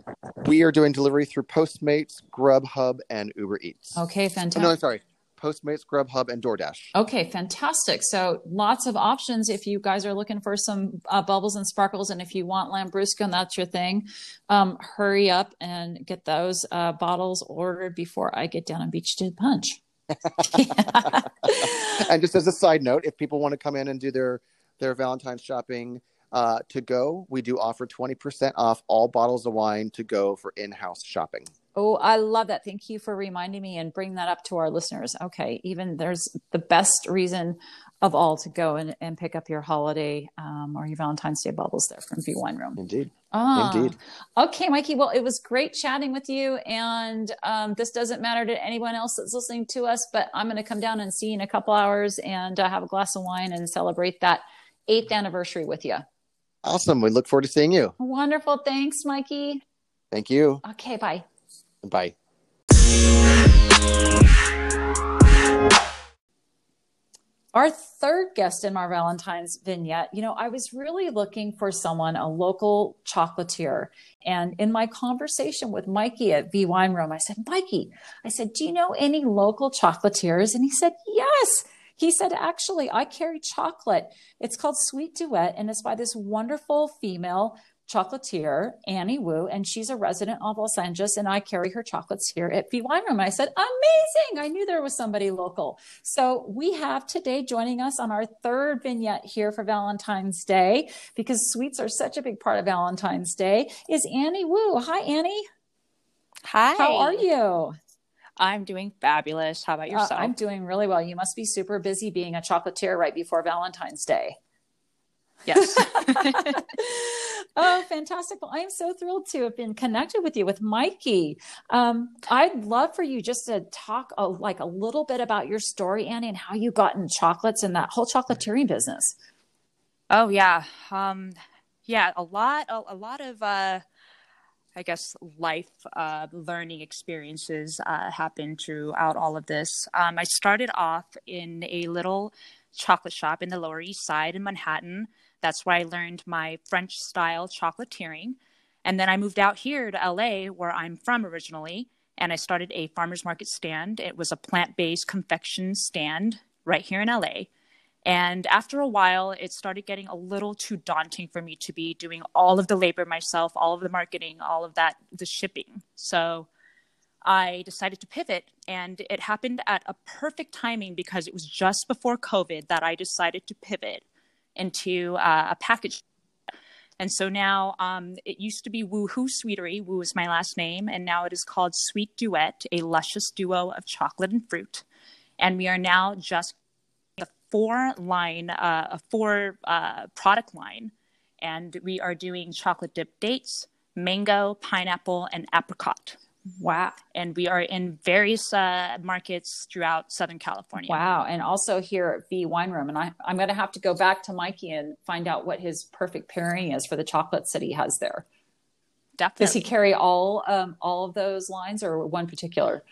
We are doing delivery through Postmates, Grubhub, and Uber Eats. Okay, fantastic. Oh, no, sorry. Postmates, Grubhub, and DoorDash. Okay, fantastic. So lots of options if you guys are looking for some uh, bubbles and sparkles, and if you want Lambrusco and that's your thing, um, hurry up and get those uh, bottles ordered before I get down and beach to punch. <laughs> and just as a side note, if people want to come in and do their their Valentine's shopping uh, to go, we do offer 20% off all bottles of wine to go for in house shopping. Oh, I love that. Thank you for reminding me and bring that up to our listeners. Okay, even there's the best reason of all to go and, and pick up your holiday um, or your Valentine's Day bubbles there from V Wine Room. Indeed. Ah, Indeed. Okay, Mikey. Well, it was great chatting with you. And um, this doesn't matter to anyone else that's listening to us, but I'm going to come down and see you in a couple hours and uh, have a glass of wine and celebrate that eighth anniversary with you. Awesome. We look forward to seeing you. Wonderful. Thanks, Mikey. Thank you. Okay, bye. Bye. Our third guest in our Valentine's vignette, you know, I was really looking for someone, a local chocolatier. And in my conversation with Mikey at V Wine Room, I said, Mikey, I said, do you know any local chocolatiers? And he said, yes. He said, actually, I carry chocolate. It's called Sweet Duet, and it's by this wonderful female chocolatier, Annie Wu, and she's a resident of Los Angeles, and I carry her chocolates here at V Wine Room. I said, amazing. I knew there was somebody local. So we have today joining us on our third vignette here for Valentine's Day, because sweets are such a big part of Valentine's Day, is Annie Wu. Hi, Annie. Hi. How are you? I'm doing fabulous. How about yourself? Uh, I'm doing really well. You must be super busy being a chocolatier right before Valentine's Day. Yes. <laughs> <laughs> oh, fantastic. Well, I am so thrilled to have been connected with you, with Mikey. Um, I'd love for you just to talk a, like a little bit about your story, Annie, and how you got in chocolates and that whole chocolatiering business. Oh, yeah. Um, yeah, a lot, a, a lot of, uh, I guess, life uh, learning experiences uh, happened throughout all of this. Um, I started off in a little chocolate shop in the Lower East Side in Manhattan. That's where I learned my French style chocolatiering. And then I moved out here to LA, where I'm from originally, and I started a farmer's market stand. It was a plant based confection stand right here in LA. And after a while, it started getting a little too daunting for me to be doing all of the labor myself, all of the marketing, all of that, the shipping. So I decided to pivot, and it happened at a perfect timing because it was just before COVID that I decided to pivot into uh, a package. And so now um, it used to be Woohoo Sweetery. Woo is my last name. And now it is called Sweet Duet, a luscious duo of chocolate and fruit. And we are now just four line, uh, a four uh, product line. And we are doing chocolate dip dates, mango, pineapple, and apricot. Wow. And we are in various uh, markets throughout Southern California. Wow. And also here at V Wine Room. And I, I'm going to have to go back to Mikey and find out what his perfect pairing is for the chocolates that he has there. Definitely. Does he carry all um, all of those lines or one particular?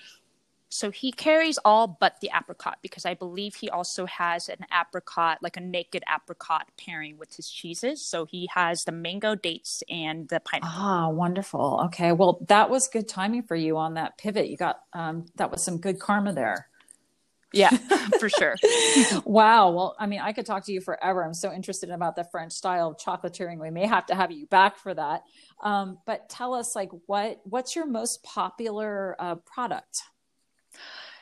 So he carries all but the apricot because I believe he also has an apricot, like a naked apricot pairing with his cheeses. So he has the mango dates and the pineapple. Ah, wonderful. Okay. Well, that was good timing for you on that pivot. You got, um, that was some good karma there. Yeah, <laughs> for sure. wow. Well, I mean, I could talk to you forever. I'm so interested about the French style of chocolatiering. We may have to have you back for that. Um, but tell us, like, what what's your most popular uh, product?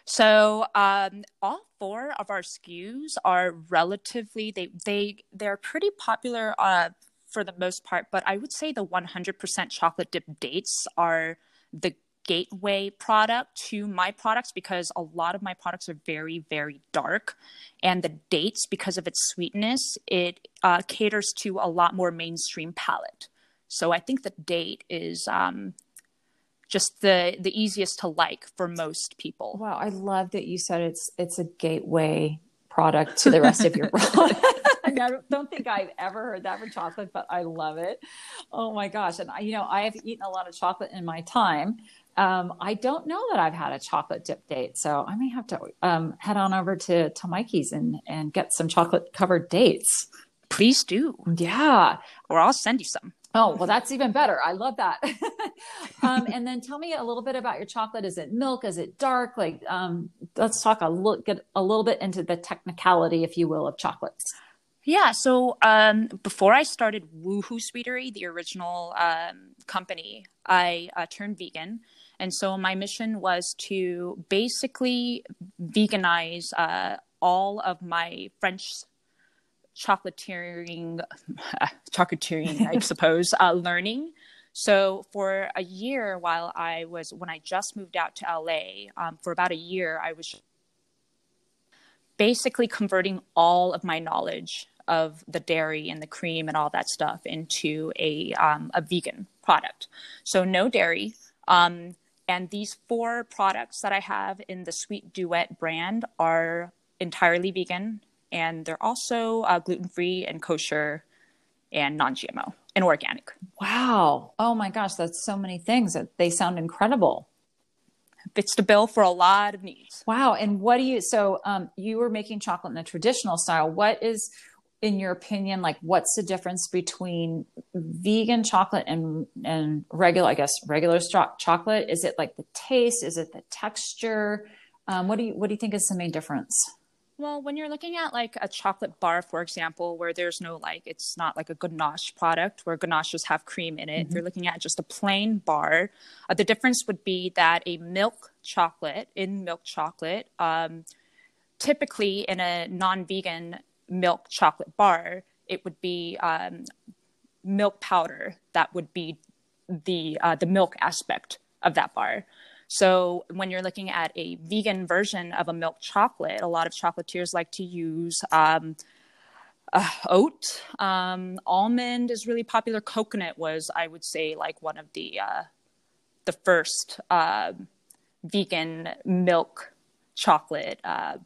So um, all four of our SKUs are relatively they they they're pretty popular uh, for the most part, but I would say the 100% chocolate dip dates are the gateway product to my products because a lot of my products are very, very dark. And the dates, because of its sweetness, it uh, caters to a lot more mainstream palate. So I think the date is um, just the the easiest to like for most people. Wow, I love that you said it's it's a gateway product to the rest of your <laughs> product. I, <laughs> I don't think I've ever heard that for chocolate, but I love it. Oh my gosh. And I, you know, I have eaten a lot of chocolate in my time. Um, I don't know that I've had a chocolate dip date, so I may have to um, head on over to, to Mikey's and, and get some chocolate covered dates. Please do. Yeah. Or I'll send you some. Oh, well, that's even better. I love that. <laughs> um, and then tell me a little bit about your chocolate. Is it milk? Is it dark? Like, um, let's talk a little, get a little bit into the technicality, if you will, of chocolates. Yeah. So um, before I started Woohoo Sweetery, the original um, company, I uh, turned vegan. And so my mission was to basically veganize uh, all of my French chocolatiering, <laughs> chocolatiering, I <laughs> suppose, uh, learning. So for a year, while I was when I just moved out to LA, um, for about a year, I was basically converting all of my knowledge of the dairy and the cream and all that stuff into a um, a vegan product. So no dairy. Um, and these four products that I have in the Sweet Duet brand are entirely vegan, and they're also uh, gluten free and kosher and non GMO and organic. Wow. Oh my gosh, that's so many things. That they sound incredible. Fits the bill for a lot of needs. Wow. And what do you, so um, you were making chocolate in a traditional style. What is, in your opinion, like what's the difference between vegan chocolate and, and regular, I guess, regular chocolate? Is it like the taste? Is it the texture? Um, what do you, what do you think is the main difference? Well, when you're looking at like a chocolate bar, for example, where there's no like, it's not like a ganache product where ganaches have cream in it. Mm-hmm. You're looking at just a plain bar. Uh, the difference would be that a milk chocolate, in milk chocolate, um, typically in a non vegan milk chocolate bar, it would be um, milk powder that would be the uh, the milk aspect of that bar. So when you're looking at a vegan version of a milk chocolate, a lot of chocolatiers like to use um, uh, oat. Um, almond is really popular. Coconut was, I would say, like one of the uh, the first uh, vegan milk chocolate uh,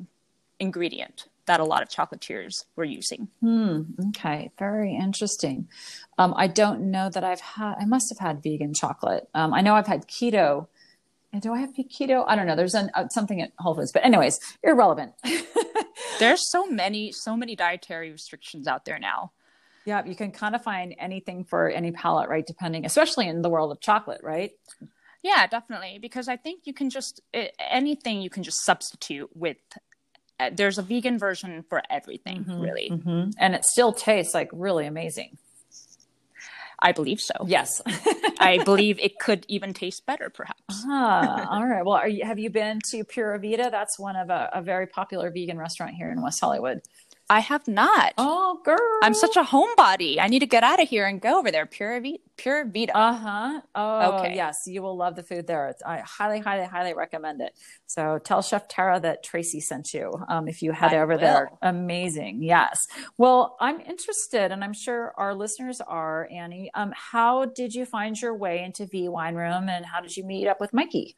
ingredient that a lot of chocolatiers were using. Hmm. Okay. Very interesting. Um, I don't know that I've had. I must have had vegan chocolate. Um, I know I've had keto and do I have keto? I don't know. There's an, uh, something at Whole Foods, but anyways, irrelevant. <laughs> There's so many, so many dietary restrictions out there now. Yeah, you can kind of find anything for any palate, right? Depending, especially in the world of chocolate, right? Yeah, definitely. Because I think you can just it, anything you can just substitute with. Uh, there's a vegan version for everything, mm-hmm, really, mm-hmm. and it still tastes like really amazing. I believe so. Yes. <laughs> I believe it could even taste better, perhaps. Ah, all right. Well, you, have you been to Pura Vida? That's one of a, a very popular vegan restaurant here in West Hollywood. I have not. Oh, girl. I'm such a homebody. I need to get out of here and go over there. Pura, v- Pura Vida. Uh huh. Oh, okay. Yes. You will love the food there. It's, I highly, highly, highly recommend it. So tell Chef Tara that Tracy sent you um, if you head I over will. there. Amazing. Yes. Well, I'm interested, and I'm sure our listeners are, Annie. Um, how did you find your way into V Wine Room and how did you meet up with Mikey?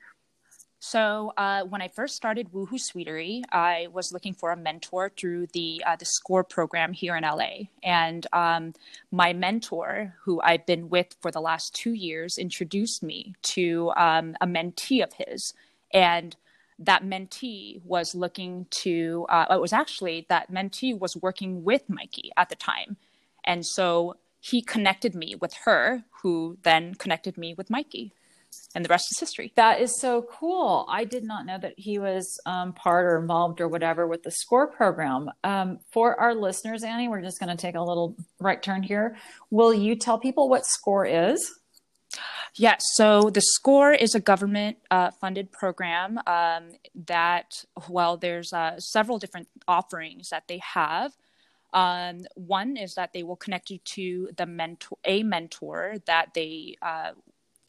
So uh, when I first started Woohoo Sweetery, I was looking for a mentor through the uh, the SCORE program here in LA, and um, my mentor, who I've been with for the last two years, introduced me to um, a mentee of his, and that mentee was looking to. Uh, it was actually that mentee was working with Mikey at the time, and so he connected me with her, who then connected me with Mikey and the rest is history. That is so cool. I did not know that he was um, part or involved or whatever with the SCORE program. Um, for our listeners, Annie, we're just going to take a little right turn here. Will you tell people what SCORE is? Yes. So the SCORE is a government uh, funded program um, that, well, there's uh, several different offerings that they have. Um, one is that they will connect you to the mentor, a mentor that they uh,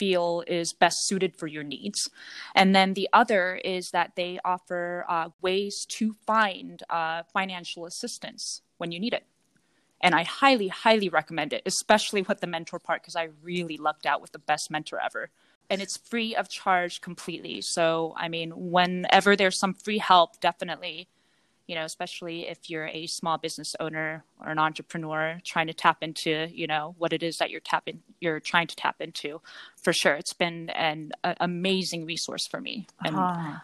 feel is best suited for your needs. And then the other is that they offer uh, ways to find uh, financial assistance when you need it. And I highly, highly recommend it, especially with the mentor part, because I really lucked out with the best mentor ever. And it's free of charge completely. So, I mean, whenever there's some free help, definitely you know, especially if you're a small business owner or an entrepreneur trying to tap into, you know, what it is that you're tapping, you're trying to tap into. For sure, it's been an a, amazing resource for me. And, uh-huh.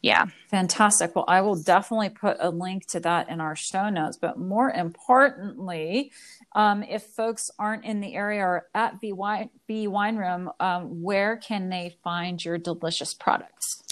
Yeah. Fantastic. Well, I will definitely put a link to that in our show notes. But more importantly, um, if folks aren't in the area or at V Wine, V Wine Room, um, where can they find your delicious products?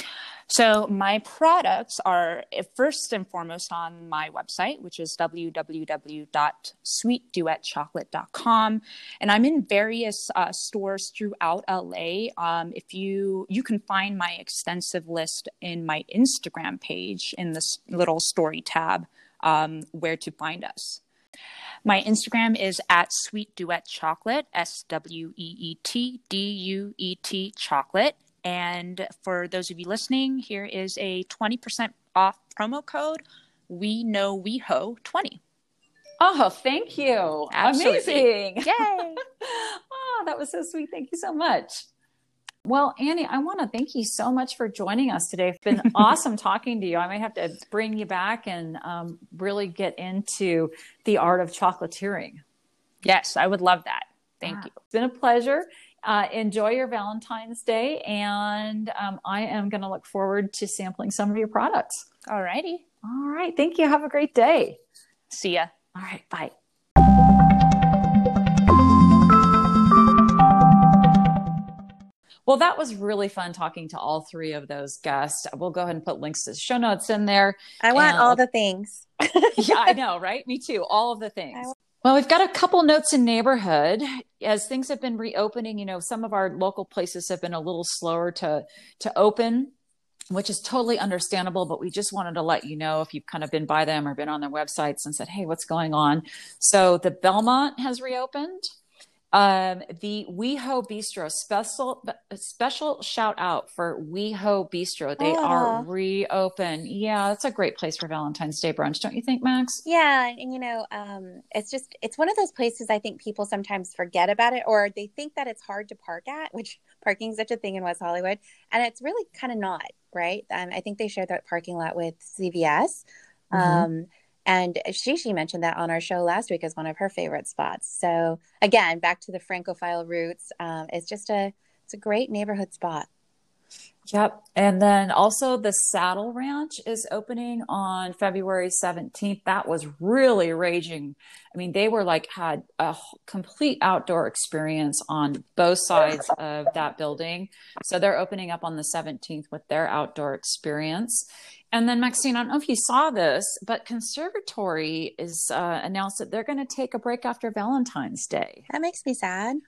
So my products are eh, first and foremost on my website, which is www.sweetduetchocolate.com, and I'm in various uh, stores throughout LA. Um, if you you can find my extensive list in my Instagram page in this little story tab, um, where to find us. My Instagram is at Sweet Duet Chocolate, S W E E T D U E T Chocolate. And for those of you listening, here is a 20% off promo code. We know WeHo 20. Oh, thank you. Absolutely. Amazing. <laughs> Yay. oh, that was so sweet. Thank you so much. Well, Annie, I want to thank you so much for joining us today. It's been <laughs> awesome talking to you. I may have to bring you back and um, really get into the art of chocolatiering. Yes, I would love that. Thank ah, you. It's been a pleasure uh, enjoy your Valentine's Day, and um, I am going to look forward to sampling some of your products. All righty. All right. Thank you. Have a great day. See ya. All right. Bye. Well, that was really fun talking to all three of those guests. We'll go ahead and put links to show notes in there. I want all the things. <laughs> yeah, I <laughs> know, right? Me too. All of the things. Well, we've got a couple notes in neighborhood as things have been reopening. You know, some of our local places have been a little slower to to open, which is totally understandable. But we just wanted to let you know if you've kind of been by them or been on their websites and said, "Hey, what's going on?" So the Belmont has reopened. Um, the WeHo Bistro special special shout out for WeHo Bistro. They are reopen. Yeah, that's a great place for Valentine's Day brunch, don't you think, Max? Yeah, and you know, um, it's just it's one of those places I think people sometimes forget about it, or they think that it's hard to park at, which <laughs> parking is such a thing in West Hollywood, and it's really kind of not, right? Um, I think they share that parking lot with CVS. Mm-hmm. Um, and Shishi mentioned that on our show last week as one of her favorite spots. So again, back to the Francophile roots. Um, it's just a it's a great neighborhood spot. Yep. And then also the Saddle Ranch is opening on February 17th. That was really raging. I mean, they were like had a complete outdoor experience on both sides of that building. So they're opening up on the 17th with their outdoor experience. And then, Maxine, I don't know if you saw this, but Conservatory is uh, announced that they're going to take a break after Valentine's Day. That makes me sad.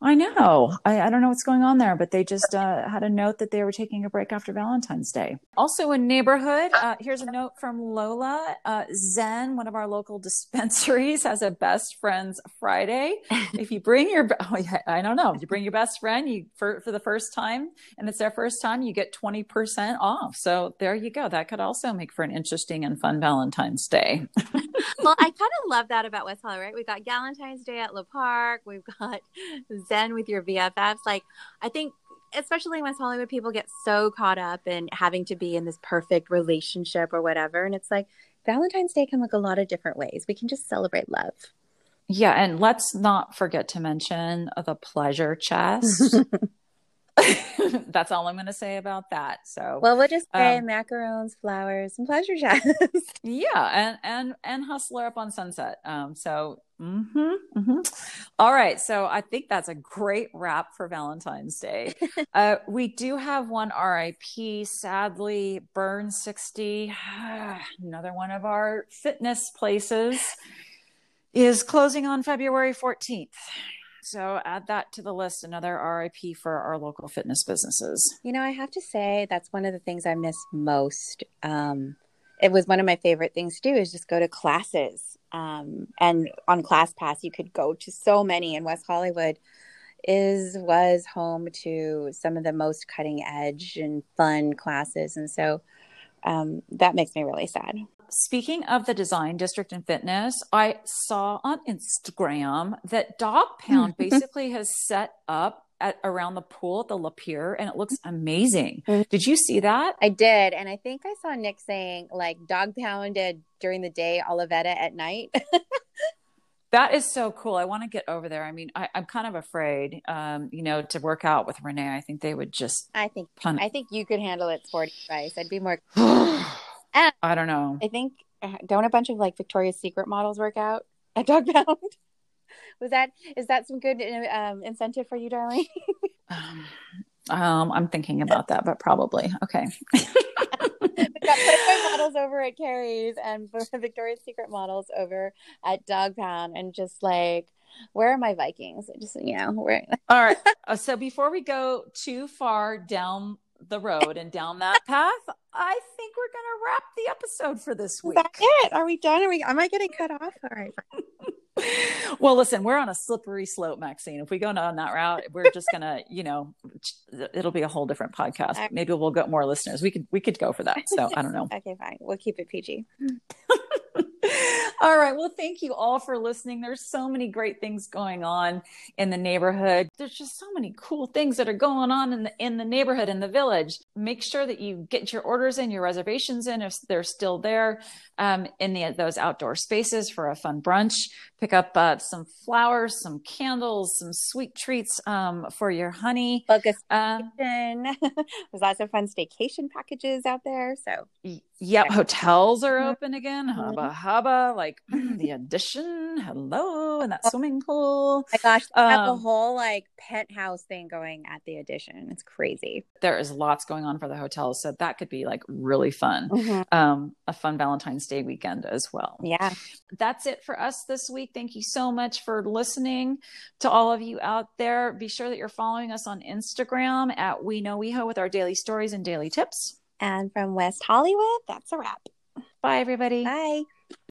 I know. I, I, don't know what's going on there, but they just uh, had a note that they were taking a break after Valentine's Day. Also, in neighborhood, uh, here's a note from Lola. Uh, Zen, one of our local <laughs> dispensaries, has a best friends Friday. if you bring your, <laughs> oh, yeah, I don't know, if you bring your best friend, you for for the first time, and it's their first time, you get twenty percent off. So there you go. That could also make for an interesting and fun Valentine's Day. well, I kind of love that about West Hollywood. Right? We've got Valentine's Day at Le Parc. We've got zen with your VFFs. Like, I think especially in West Hollywood, people get so caught up in having to be in this perfect relationship or whatever. And it's like Valentine's Day can look a lot of different ways. We can just celebrate love. Yeah. And let's not forget to mention the pleasure chest. <laughs> <laughs> That's all I'm going to say about that. So, well, we'll just say um, macarons, flowers, and pleasure chest. <laughs> yeah, and and and hustler up on Sunset. Um, so, mm-hmm, mm-hmm. All right. So, I think that's a great wrap for Valentine's Day. <laughs> uh, we do have one RIP. Sadly, Burn sixty, <sighs> another one of our fitness places, is closing on February 14th. So add that to the list, another RIP for our local fitness businesses. You know, I have to say that's one of the things I miss most. Um, it was one of my favorite things to do is just go to classes. Um, and on ClassPass, you could go to so many in West Hollywood. is was home to some of the most cutting edge and fun classes, and so um, that makes me really sad. Speaking of the design district and fitness, I saw on Instagram that Dog Pound <laughs> basically has set up at around the pool at the La Peer and it looks amazing. Mhm. Did you see that? I did, and I think I saw Nick saying like dog pounded during the day, Olivetta at night. <laughs> That is so cool. I want to get over there. I mean, I, I'm kind of afraid, um, you know, to work out with Renee. I think they would just I think pun. I think you could handle it sporty advice. I'd be more. <sighs> I don't know. I think uh, don't a bunch of like Victoria's Secret models work out at Dog Pound? Was that is that some good um, incentive for you, darling? <laughs> Um, um, I'm thinking about that, but probably okay. Got Playboy models over at Carrie's and <laughs> Victoria's Secret models over at Dog Pound, and just like, where are my Vikings? Just you know, where <laughs> All right. Uh, so before we go too far down the road and down that path, I think we're going to wrap the episode for this is week. that it? Are we done? Are we? Am I getting cut off? All right. Well, listen, we're on a slippery slope, Maxine. If we go down that route, we're just gonna, you know, it'll be a whole different podcast. Maybe we'll get more listeners. We could we could go for that. So <laughs> I don't know. Okay, fine. We'll keep it PG. <laughs> all right. Well, thank you all for listening. There's so many great things going on in the neighborhood. There's just so many cool things that are going on in the in the neighborhood in the village. Make sure that you get your orders in, your reservations in if they're still there um, in the those outdoor spaces for a fun brunch. Pick up uh, some flowers, some candles, some sweet treats um, for your honey. Book a Um. <laughs> There's lots of fun staycation packages out there. So Yep, hotels are open again. Mhm. Hubba hubba, like <clears throat> the Edition. Hello, and that swimming pool. my gosh, they have a Um, whole like penthouse thing going at the Edition. It's crazy. There is lots going on for the hotels, so that could be like really fun. Mhm. Um, a fun Valentine's Day weekend as well. Yeah. That's it for us this week. Thank you so much for listening to all of you out there. Be sure that you're following us on Instagram at We Know WeHo with our daily stories and daily tips. And from West Hollywood, that's a wrap. Bye, everybody. Bye.